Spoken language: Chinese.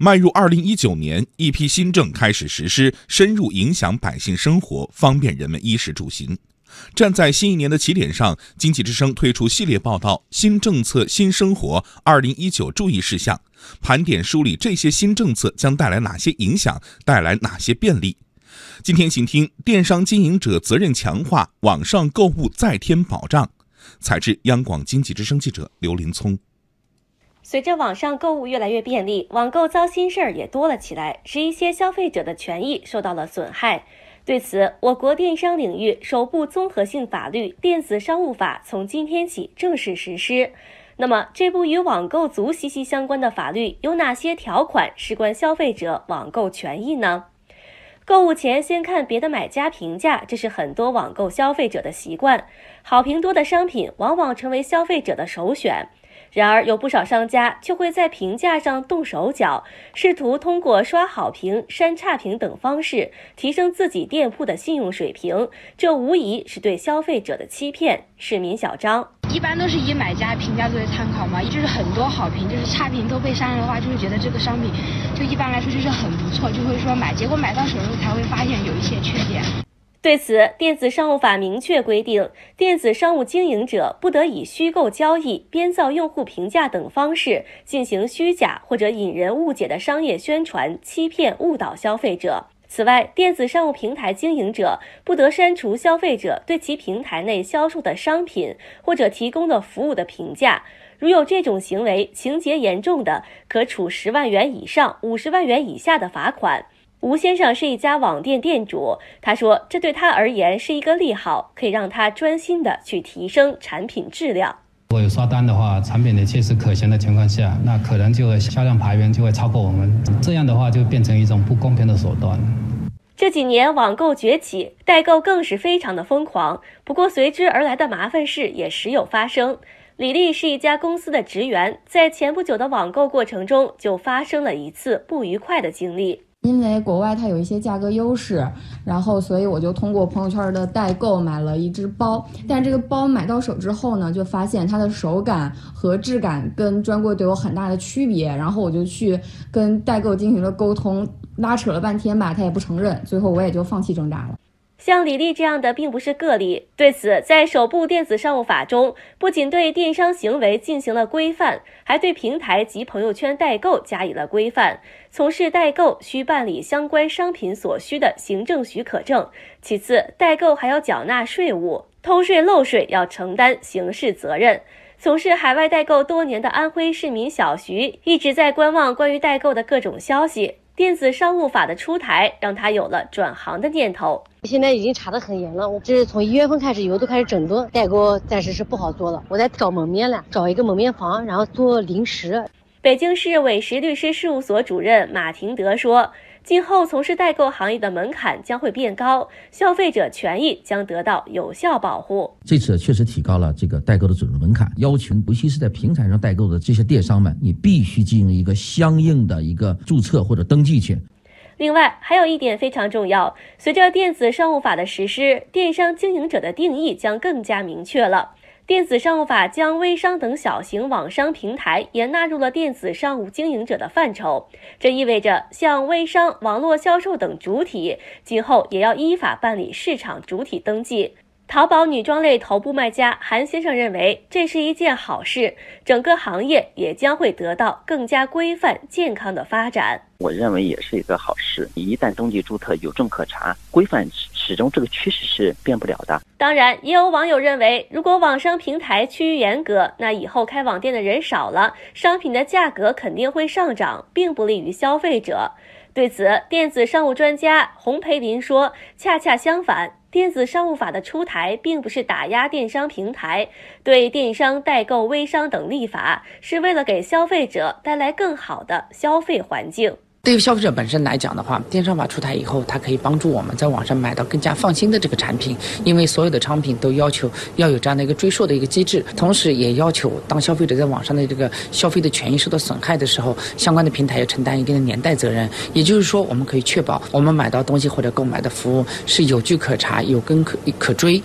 迈入二零一九年，一批新政开始实施，深入影响百姓生活，方便人们衣食住行。站在新一年的起点上，经济之声推出系列报道《新政策新生活》，二零一九注意事项，盘点梳理这些新政策将带来哪些影响，带来哪些便利。今天，请听电商经营者责任强化，网上购物再添保障。采自央广经济之声记者刘林聪。随着网上购物越来越便利，网购糟心事儿也多了起来，使一些消费者的权益受到了损害。对此，我国电商领域首部综合性法律《电子商务法》从今天起正式实施。那么，这部与网购族息息相关的法律有哪些条款事关消费者网购权益呢？购物前先看别的买家评价，这是很多网购消费者的习惯。好评多的商品往往成为消费者的首选。然而，有不少商家却会在评价上动手脚，试图通过刷好评、删差评等方式提升自己店铺的信用水平，这无疑是对消费者的欺骗。市民小张一般都是以买家评价作为参考嘛，就是很多好评，就是差评都被删了的话，就会觉得这个商品就一般来说就是很不错，就会说买，结果买到手后才会发现有一些缺点。对此，电子商务法明确规定，电子商务经营者不得以虚构交易、编造用户评价等方式进行虚假或者引人误解的商业宣传，欺骗误导消费者。此外，电子商务平台经营者不得删除消费者对其平台内销售的商品或者提供的服务的评价。如有这种行为，情节严重的，可处十万元以上五十万元以下的罚款。吴先生是一家网店店主，他说：“这对他而言是一个利好，可以让他专心的去提升产品质量。如果有刷单的话，产品的确实可行的情况下，那可能就会销量排名就会超过我们，这样的话就变成一种不公平的手段。”这几年网购崛起，代购更是非常的疯狂。不过随之而来的麻烦事也时有发生。李丽是一家公司的职员，在前不久的网购过程中就发生了一次不愉快的经历。因为国外它有一些价格优势，然后所以我就通过朋友圈的代购买了一只包。但是这个包买到手之后呢，就发现它的手感和质感跟专柜都有很大的区别。然后我就去跟代购进行了沟通，拉扯了半天吧，他也不承认。最后我也就放弃挣扎了。像李丽这样的并不是个例。对此，在首部电子商务法中，不仅对电商行为进行了规范，还对平台及朋友圈代购加以了规范。从事代购需办理相关商品所需的行政许可证。其次，代购还要缴纳税务，偷税漏税要承担刑事责任。从事海外代购多年的安徽市民小徐一直在观望关于代购的各种消息。电子商务法的出台，让他有了转行的念头。现在已经查得很严了，我这是从一月份开始以后都开始整顿代购，暂时是不好做了。我在找门面了，找一个门面房，然后做零食。北京市委实律师事务所主任马廷德说。今后从事代购行业的门槛将会变高，消费者权益将得到有效保护。这次确实提高了这个代购的准入门槛，要求尤其是在平台上代购的这些电商们，你必须进行一个相应的一个注册或者登记去。另外，还有一点非常重要，随着电子商务法的实施，电商经营者的定义将更加明确了。电子商务法将微商等小型网商平台也纳入了电子商务经营者的范畴，这意味着像微商、网络销售等主体，今后也要依法办理市场主体登记。淘宝女装类头部卖家韩先生认为，这是一件好事，整个行业也将会得到更加规范、健康的发展。我认为也是一个好事，你一旦登记注册有证可查，规范始终这个趋势是变不了的。当然，也有网友认为，如果网商平台趋于严格，那以后开网店的人少了，商品的价格肯定会上涨，并不利于消费者。对此，电子商务专家洪培林说：“恰恰相反。”电子商务法的出台，并不是打压电商平台，对电商、代购、微商等立法，是为了给消费者带来更好的消费环境。对于消费者本身来讲的话，电商法出台以后，它可以帮助我们在网上买到更加放心的这个产品，因为所有的商品都要求要有这样的一个追溯的一个机制，同时也要求当消费者在网上的这个消费的权益受到损害的时候，相关的平台要承担一定的连带责任。也就是说，我们可以确保我们买到东西或者购买的服务是有据可查、有根可可追。